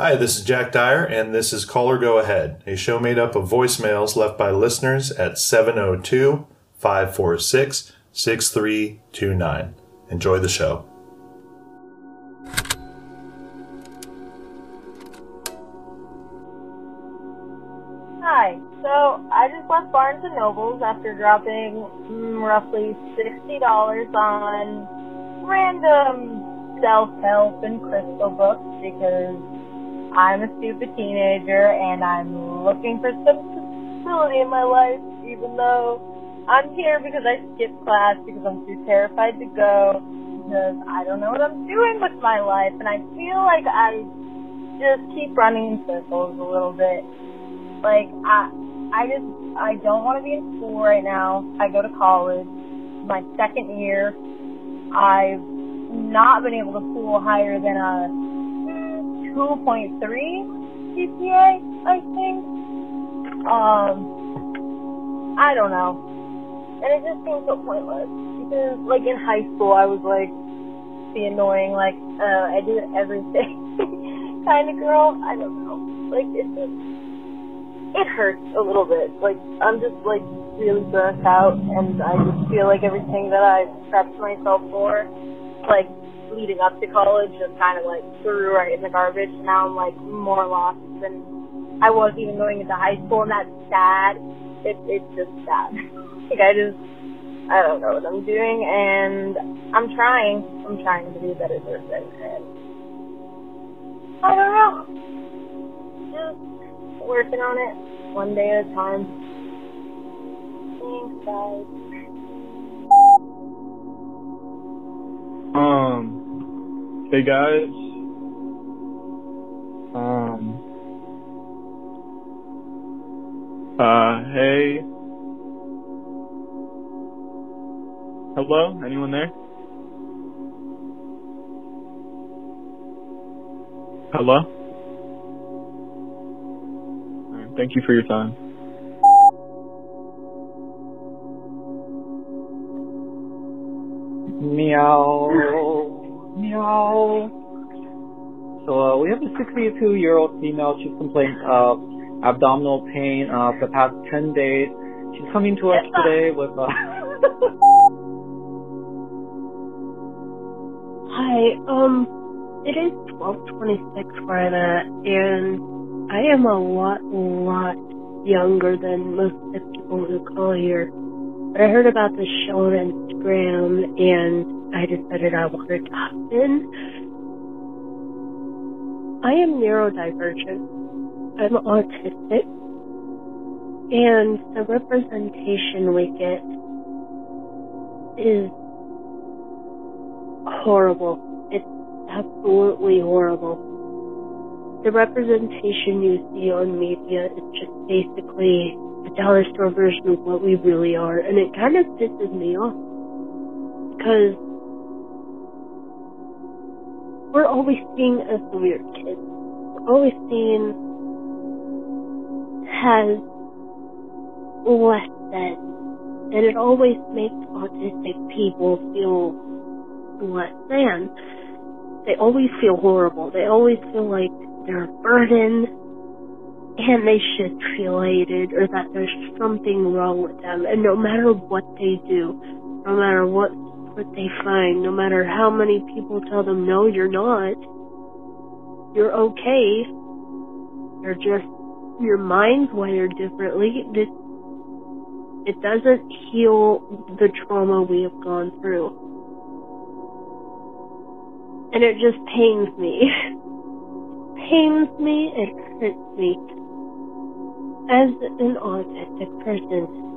Hi, this is Jack Dire, and this is Caller Go Ahead, a show made up of voicemails left by listeners at 702 546 6329. Enjoy the show. Hi. So I just left Barnes Nobles after dropping mm, roughly sixty dollars on random self-help and crystal books because I'm a stupid teenager and I'm looking for some stability in my life, even though I'm here because I skipped class because I'm too terrified to go because I don't know what I'm doing with my life and I feel like I just keep running in circles a little bit. Like I I just I don't want to be in school right now. I go to college. My second year. I've not been able to pull higher than a 2.3 GPA, I think. Um, I don't know. And it just seems so pointless because, like in high school, I was like the annoying, like uh, I do everything kind of girl. I don't know. Like it's just it hurts a little bit. Like I'm just like really burnt out, and I just feel like everything that I prepped myself for, like leading up to college, just kind of like threw right in the garbage. Now I'm like more lost than I was even going into high school, and that's sad. It, it's just sad. like I just I don't know what I'm doing, and I'm trying. I'm trying to be a better person, and I don't know. Just working on it one day at a time. Thanks, guys. Um, hey guys. Um, uh, hey. Hello? Anyone there? Hello? Alright, thank you for your time. Meow. Meow. So uh, we have a 62 year old female. She's complaining of abdominal pain uh, for the past 10 days. She's coming to us today with. Uh, Hi, um, it is 1226 where I'm at, and I am a lot, lot younger than most of the people who call here. But I heard about this show on Instagram, and I decided I wanted to hop in. I am neurodivergent. I'm autistic. And the representation we get is horrible. It's absolutely horrible. The representation you see on media is just basically a dollar store version of what we really are, and it kind of pisses me off. Because we're always seen as the weird kids. We're always seen as less than. And it always makes autistic people feel less than. They always feel horrible. They always feel like they're a burden and they should feel hated or that there's something wrong with them. And no matter what they do, no matter what what they find, no matter how many people tell them no, you're not, you're okay. You're just your mind's wired differently. This it doesn't heal the trauma we have gone through. And it just pains me. pains me, it hurts me. As an autistic person,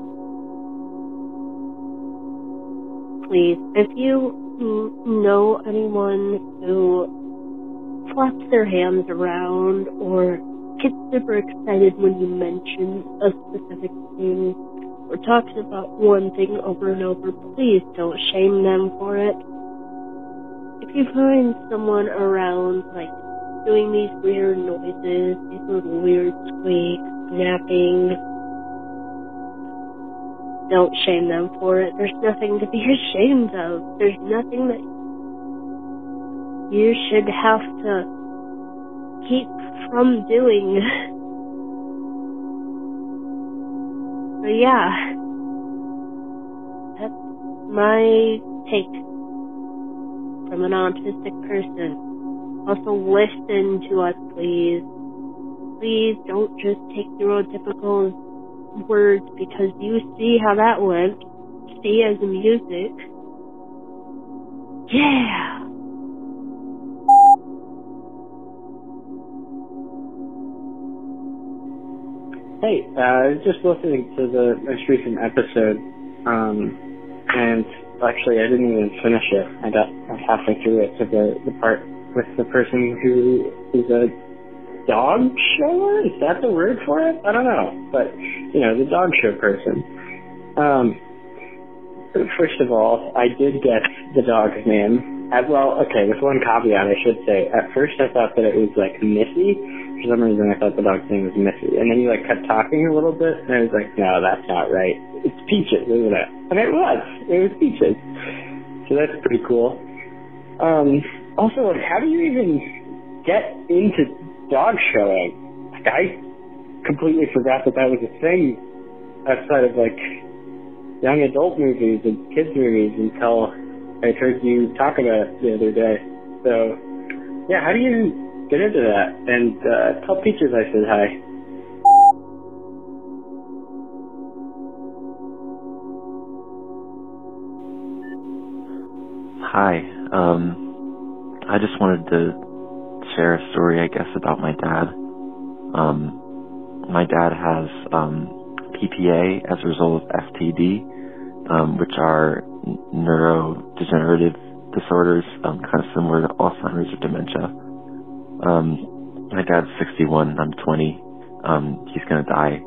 please, if you know anyone who flaps their hands around or gets super excited when you mention a specific thing or talks about one thing over and over, please don't shame them for it. If you find someone around, like, doing these weird noises, these little weird squeaks, napping, don't shame them for it. There's nothing to be ashamed of. There's nothing that you should have to keep from doing. but yeah, that's my take from an autistic person. Also listen to us, please. Please don't just take neurotypical words because you see how that went. See as music. Yeah. Hey, uh, I was just listening to the most recent episode, um, and actually I didn't even finish it. I got halfway through it to the, the part with the person who is a dog shower? Is that the word for it? I don't know. But, you know, the dog show person. Um, first of all, I did get the dog's name. Uh, well, okay, with one caveat I should say. At first I thought that it was like Missy for some reason I thought the dog's name was Missy. And then you like kept talking a little bit and I was like, no, that's not right. It's Peaches, isn't it? And it was. It was Peaches. So that's pretty cool. Um, also, like, how do you even get into dog showing? Like, I completely forgot that that was a thing outside of like young adult movies and kids movies until I heard you talk about it the other day. So, yeah, how do you get into that. And uh, tell Peaches I said hi. Hi. Um, I just wanted to share a story, I guess, about my dad. Um, my dad has um, PPA as a result of FTD, um, which are neurodegenerative disorders, um, kind of similar to Alzheimer's or dementia. Um, my dad's 61. I'm 20. Um, he's gonna die,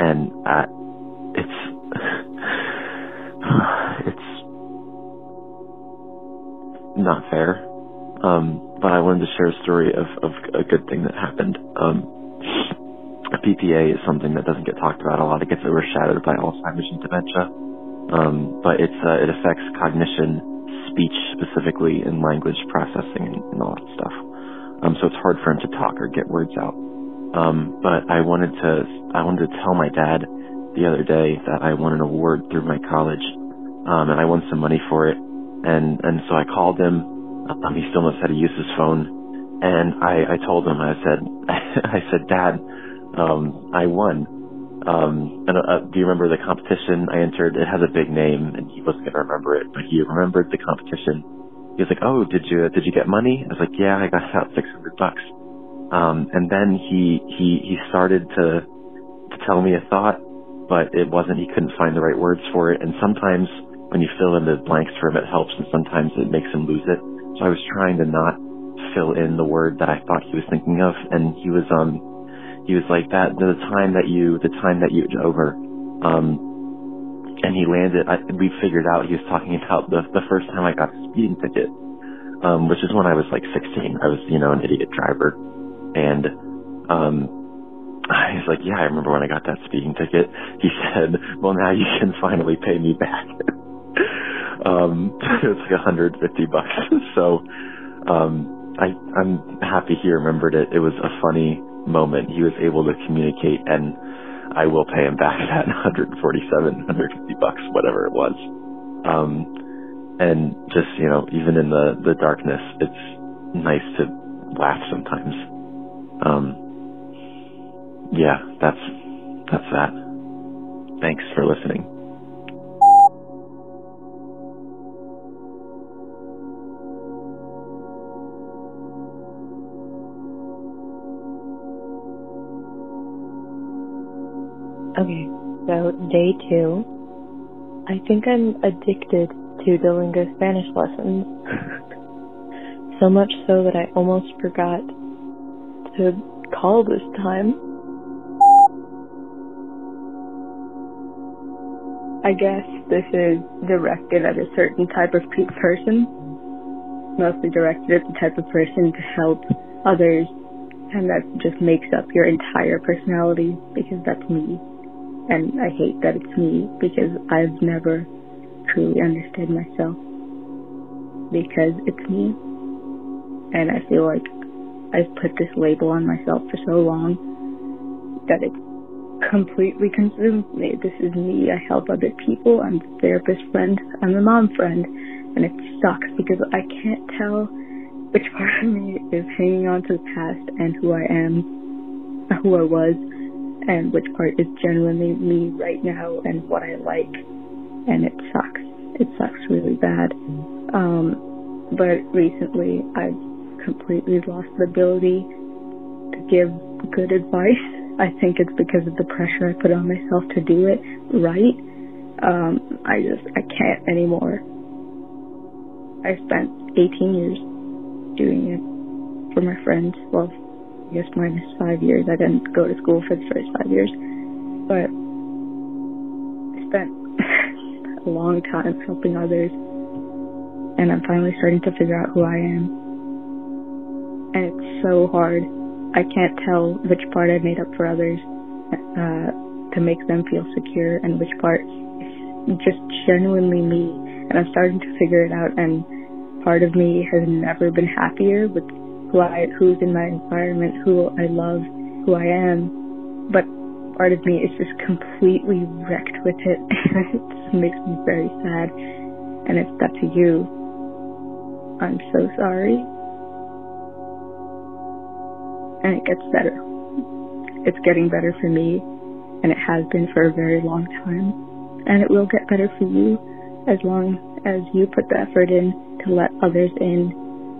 and uh, it's it's not fair. Um, but I wanted to share a story of, of a good thing that happened. Um, PPA is something that doesn't get talked about a lot. It gets overshadowed by Alzheimer's and dementia. Um, but it's uh, it affects cognition, speech specifically, and language processing and, and all that stuff. Um, so it's hard for him to talk or get words out. Um, but I wanted to, I wanted to tell my dad the other day that I won an award through my college, um, and I won some money for it. And, and so I called him. Um, he still knows how to use his phone. And I, I told him, I said, I said, Dad, um, I won. Um, and uh, do you remember the competition I entered? It has a big name, and he wasn't to remember it, but he remembered the competition he was like, "Oh, did you did you get money?" I was like, "Yeah, I got out six hundred bucks." Um, and then he he he started to to tell me a thought, but it wasn't. He couldn't find the right words for it. And sometimes when you fill in the blanks for him, it helps, and sometimes it makes him lose it. So I was trying to not fill in the word that I thought he was thinking of, and he was um he was like that the time that you the time that you over um and he landed. I, we figured out he was talking about the the first time I got a speeding ticket, um, which is when I was like 16. I was, you know, an idiot driver, and um, he's like, "Yeah, I remember when I got that speeding ticket." He said, "Well, now you can finally pay me back." um, it was like 150 bucks. so, um, I I'm happy he remembered it. It was a funny moment. He was able to communicate and I will pay him back that 147, 150 bucks, whatever it was. Um, and just, you know, even in the, the darkness, it's nice to laugh sometimes. Um, yeah, that's, that's that. Thanks for listening. So day two. I think I'm addicted to Duolingo Spanish lessons. so much so that I almost forgot to call this time. I guess this is directed at a certain type of person. Mostly directed at the type of person to help others, and that just makes up your entire personality because that's me. And I hate that it's me because I've never truly understood myself because it's me. And I feel like I've put this label on myself for so long that it's completely consumed me. This is me. I help other people. I'm the therapist friend. I'm the mom friend. And it sucks because I can't tell which part of me is hanging on to the past and who I am, who I was, and which part is genuinely me right now and what I like. And it sucks. It sucks really bad. Um, but recently I've completely lost the ability to give good advice. I think it's because of the pressure I put on myself to do it right. Um, I just, I can't anymore. I spent 18 years doing it for my friends. Well, guess minus five years. I didn't go to school for the first five years. But I spent a long time helping others. And I'm finally starting to figure out who I am. And it's so hard. I can't tell which part I made up for others uh, to make them feel secure and which part is just genuinely me. And I'm starting to figure it out and part of me has never been happier with who I, who's in my environment, who I love, who I am. But part of me is just completely wrecked with it. it just makes me very sad. And it's if that's you, I'm so sorry. And it gets better. It's getting better for me, and it has been for a very long time. And it will get better for you as long as you put the effort in to let others in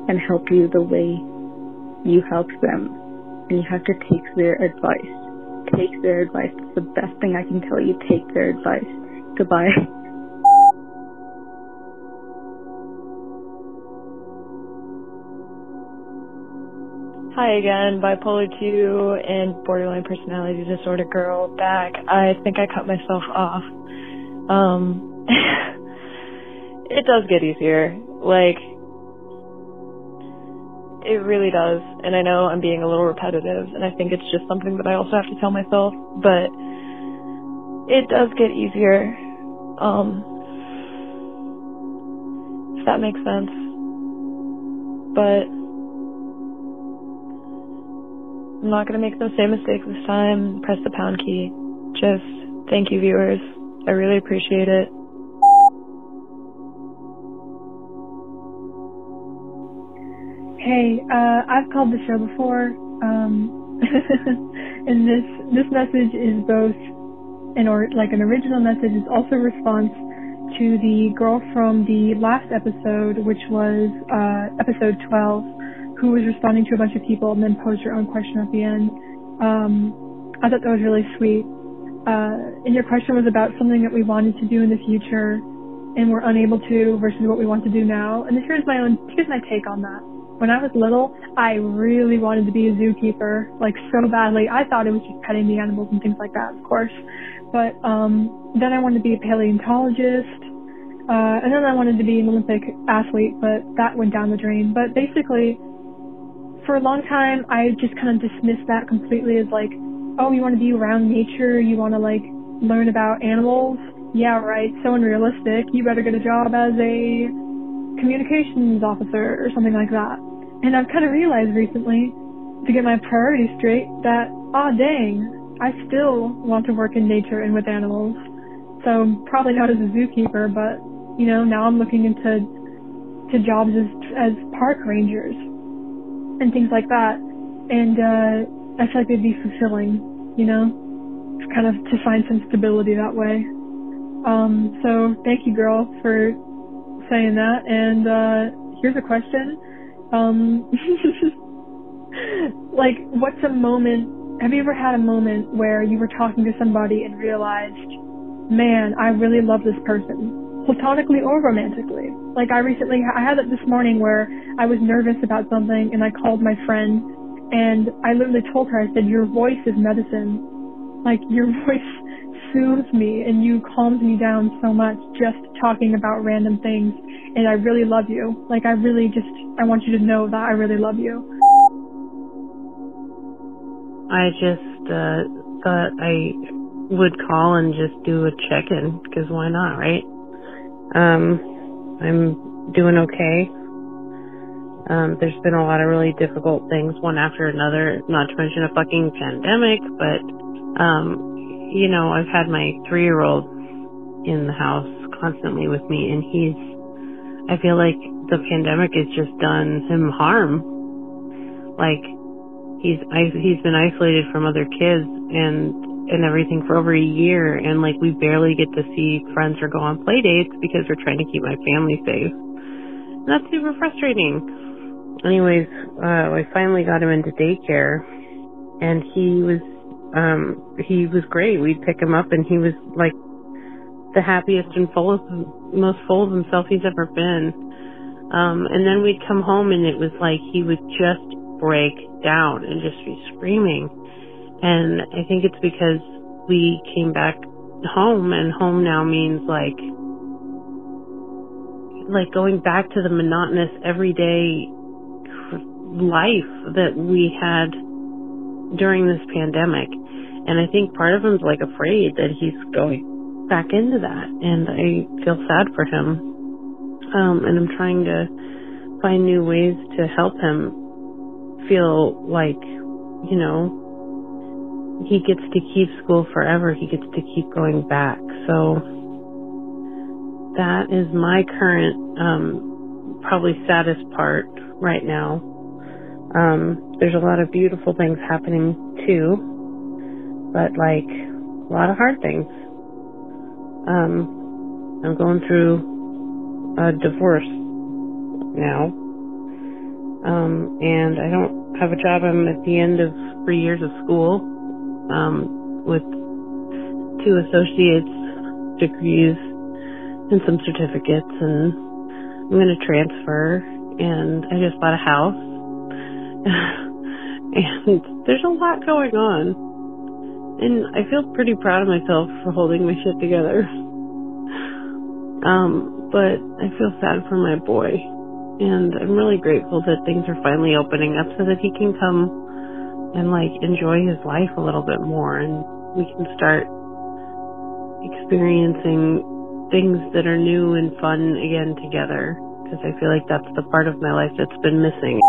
and help you the way you help them. And you have to take their advice. Take their advice. It's the best thing I can tell you. Take their advice. Goodbye. Hi again, bipolar 2 and borderline personality disorder girl back. I think I cut myself off. Um, it does get easier. Like, it really does. And I know I'm being a little repetitive, and I think it's just something that I also have to tell myself, but it does get easier. Um, if that makes sense. But I'm not going to make those same mistakes this time. Press the pound key. Just thank you, viewers. I really appreciate it. Hey, uh, I've called the show before, um, and this this message is both an or like an original message, is also a response to the girl from the last episode, which was uh, episode 12, who was responding to a bunch of people and then posed her own question at the end. Um, I thought that was really sweet. Uh, and your question was about something that we wanted to do in the future and we're unable to versus what we want to do now. And here's my own, here's my take on that when I was little, I really wanted to be a zookeeper, like so badly. I thought it was just petting the animals and things like that, of course. But um then I wanted to be a paleontologist. Uh and then I wanted to be an Olympic athlete, but that went down the drain. But basically for a long time I just kind of dismissed that completely as like, oh, you want to be around nature, you want to like learn about animals. Yeah, right. So unrealistic. You better get a job as a communications officer or something like that. And I've kind of realized recently, to get my priorities straight, that, ah, dang, I still want to work in nature and with animals. So probably not as a zookeeper, but, you know, now I'm looking into to jobs as, as park rangers and things like that. And, uh, I feel like they'd be fulfilling, you know, kind of to find some stability that way. Um, so thank you, girl, for saying that. And uh, here's a question: um, like, what's a moment? Have you ever had a moment where you were talking to somebody and realized, man, I really love this person, platonically or romantically? Like, I recently, I had it this morning where I was nervous about something and I called my friend and I literally told her, I said, your voice is medicine. Like, your voice soothes me and you calmed me down so much just talking about random things and I really love you. Like I really just I want you to know that I really love you. I just uh thought I would call and just do a check-in because why not, right? Um I'm doing okay. Um, there's been a lot of really difficult things, one after another, not to mention a fucking pandemic, but, um, you know, I've had my three year old in the house constantly with me and he's, I feel like the pandemic has just done him harm. Like, he's, he's been isolated from other kids and and everything for over a year and like we barely get to see friends or go on play dates because we're trying to keep my family safe. And that's super frustrating. Anyways, uh I finally got him into daycare and he was um he was great. We'd pick him up and he was like the happiest and fullest most full of himself he's ever been. Um and then we'd come home and it was like he would just break down and just be screaming and I think it's because we came back home and home now means like, like going back to the monotonous everyday life that we had during this pandemic. And I think part of him's like afraid that he's going back into that. And I feel sad for him. Um, and I'm trying to find new ways to help him feel like, you know, he gets to keep school forever. He gets to keep going back. So that is my current, um, probably saddest part right now. Um, there's a lot of beautiful things happening too, but like a lot of hard things. Um, I'm going through a divorce now. Um, and I don't have a job. I'm at the end of three years of school um, with two associate's degrees and some certificates, and I'm going to transfer. And I just bought a house, and there's a lot going on, and I feel pretty proud of myself for holding my shit together. Um, but I feel sad for my boy, and I'm really grateful that things are finally opening up so that he can come and like enjoy his life a little bit more and we can start experiencing things that are new and fun again together because I feel like that's the part of my life that's been missing.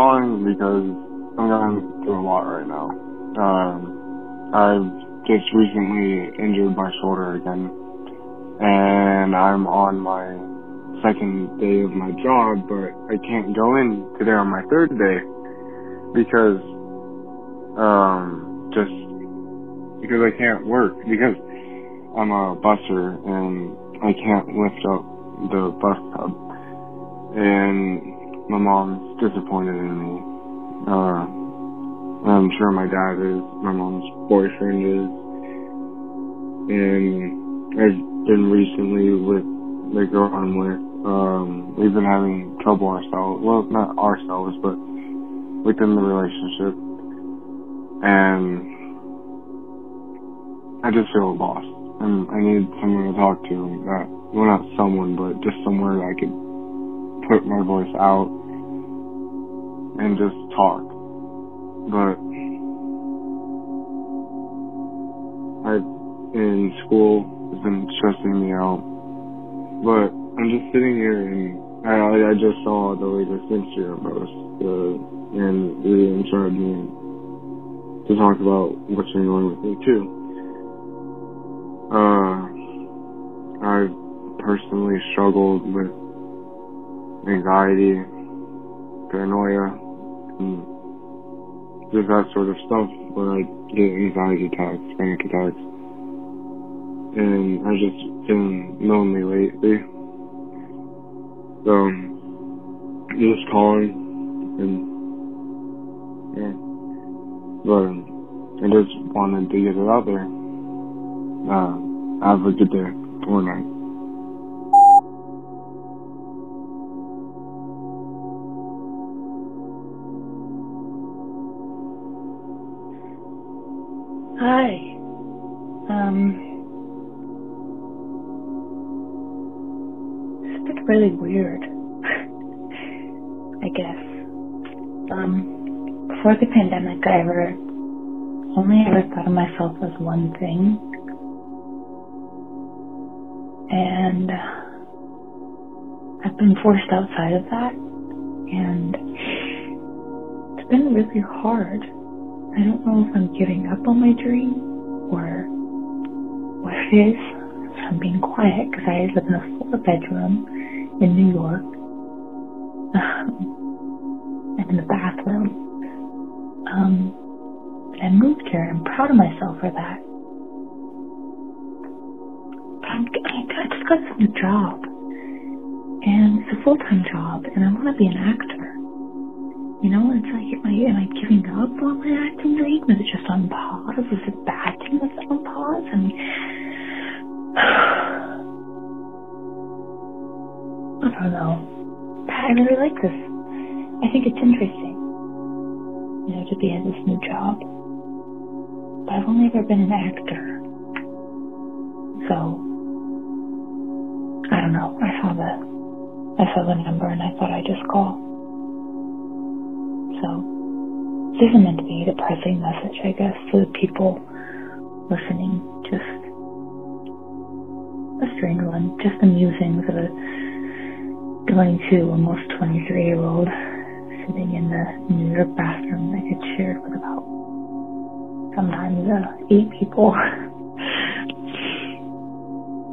Calling because I'm going through a lot right now. Um, I've just recently injured my shoulder again, and I'm on my second day of my job, but I can't go in today on my third day because, um, just because I can't work because I'm a busser and I can't lift up the bus tub, and my mom's disappointed in me. Uh, I'm sure my dad is, my mom's boyfriend is, and I've been recently with the girl I'm with, um, we've been having trouble ourselves, well, not ourselves, but within the relationship, and I just feel lost, and I need someone to talk to, that, well not someone, but just somewhere that I could put my voice out, and just talk but I in school has been stressing me out. But I'm just sitting here and I I just saw the latest Instagram post uh, and really inspired me to talk about what's been going on with me too. Uh, I've personally struggled with anxiety, paranoia, Mm. and just that sort of stuff where I get anxiety attacks, panic attacks. And I've just been lonely lately. So, um, just calling and, yeah. But, um, I just wanted to get it out there. Uh, have a good day or night. Hi. Um, it's been really weird. I guess. Um, before the pandemic, I ever only ever thought of myself as one thing. And I've been forced outside of that. And it's been really hard. I don't know if I'm giving up on my dream or what it is. I'm being quiet because I live in a four bedroom in New York. Um, I'm in the bathroom. Um, I moved here. I'm proud of myself for that. But I'm, I just got some new job. And it's a full-time job, and I want to be an actor. You know, it's like, am I, am I giving up on my acting dream? Is it just on pause? Is it bad thing that's on pause? Mean, I don't know. I really like this. I think it's interesting, you know, to be at this new job. But I've only ever been an actor. So, I don't know. I saw the, I saw the number and I thought I'd just call. So, this isn't meant to be a depressing message, I guess, to the people listening. Just a strange one. Just the musings of a 22, almost 23 year old sitting in the New York bathroom that gets shared with about sometimes uh, eight people.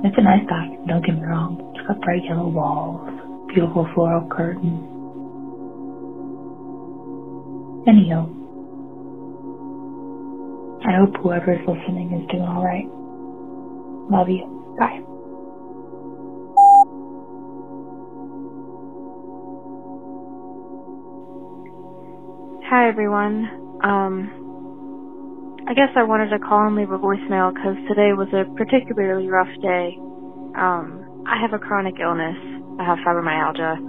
it's a nice bathroom, don't get me wrong. It's got bright yellow walls, beautiful floral curtains. Anyhow, I hope whoever's listening is doing alright. Love you. Bye. Hi everyone. Um, I guess I wanted to call and leave a voicemail because today was a particularly rough day. Um, I have a chronic illness. I have fibromyalgia.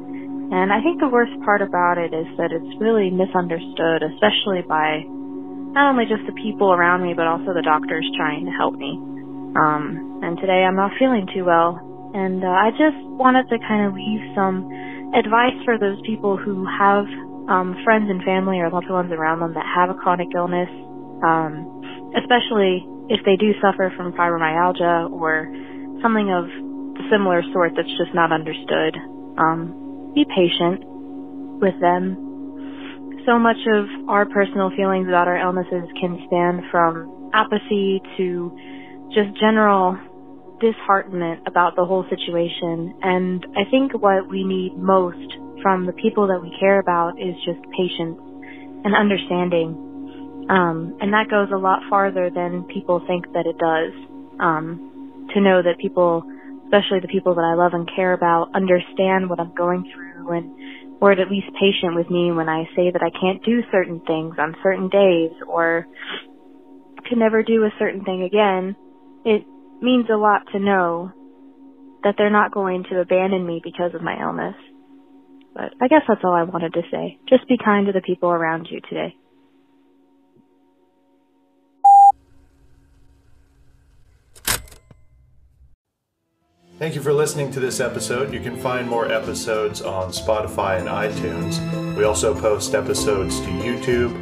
And I think the worst part about it is that it's really misunderstood, especially by not only just the people around me, but also the doctors trying to help me. Um, and today I'm not feeling too well. And uh, I just wanted to kind of leave some advice for those people who have um, friends and family or loved ones around them that have a chronic illness, um, especially if they do suffer from fibromyalgia or something of the similar sort that's just not understood. Um, be patient with them. So much of our personal feelings about our illnesses can span from apathy to just general disheartenment about the whole situation. And I think what we need most from the people that we care about is just patience and understanding. Um, and that goes a lot farther than people think that it does. Um, to know that people, especially the people that I love and care about, understand what I'm going through and or at least patient with me when I say that I can't do certain things on certain days or can never do a certain thing again, it means a lot to know that they're not going to abandon me because of my illness. But I guess that's all I wanted to say. Just be kind to the people around you today. Thank you for listening to this episode. You can find more episodes on Spotify and iTunes. We also post episodes to YouTube,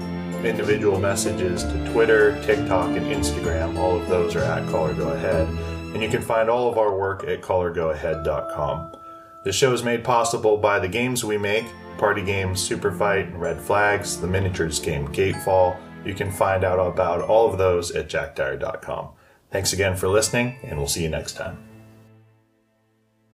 individual messages to Twitter, TikTok, and Instagram. All of those are at Caller Go Ahead. And you can find all of our work at callergoahead.com. The show is made possible by the games we make Party Games, Super Fight, and Red Flags, the miniatures game Gatefall. You can find out about all of those at jackdire.com. Thanks again for listening, and we'll see you next time.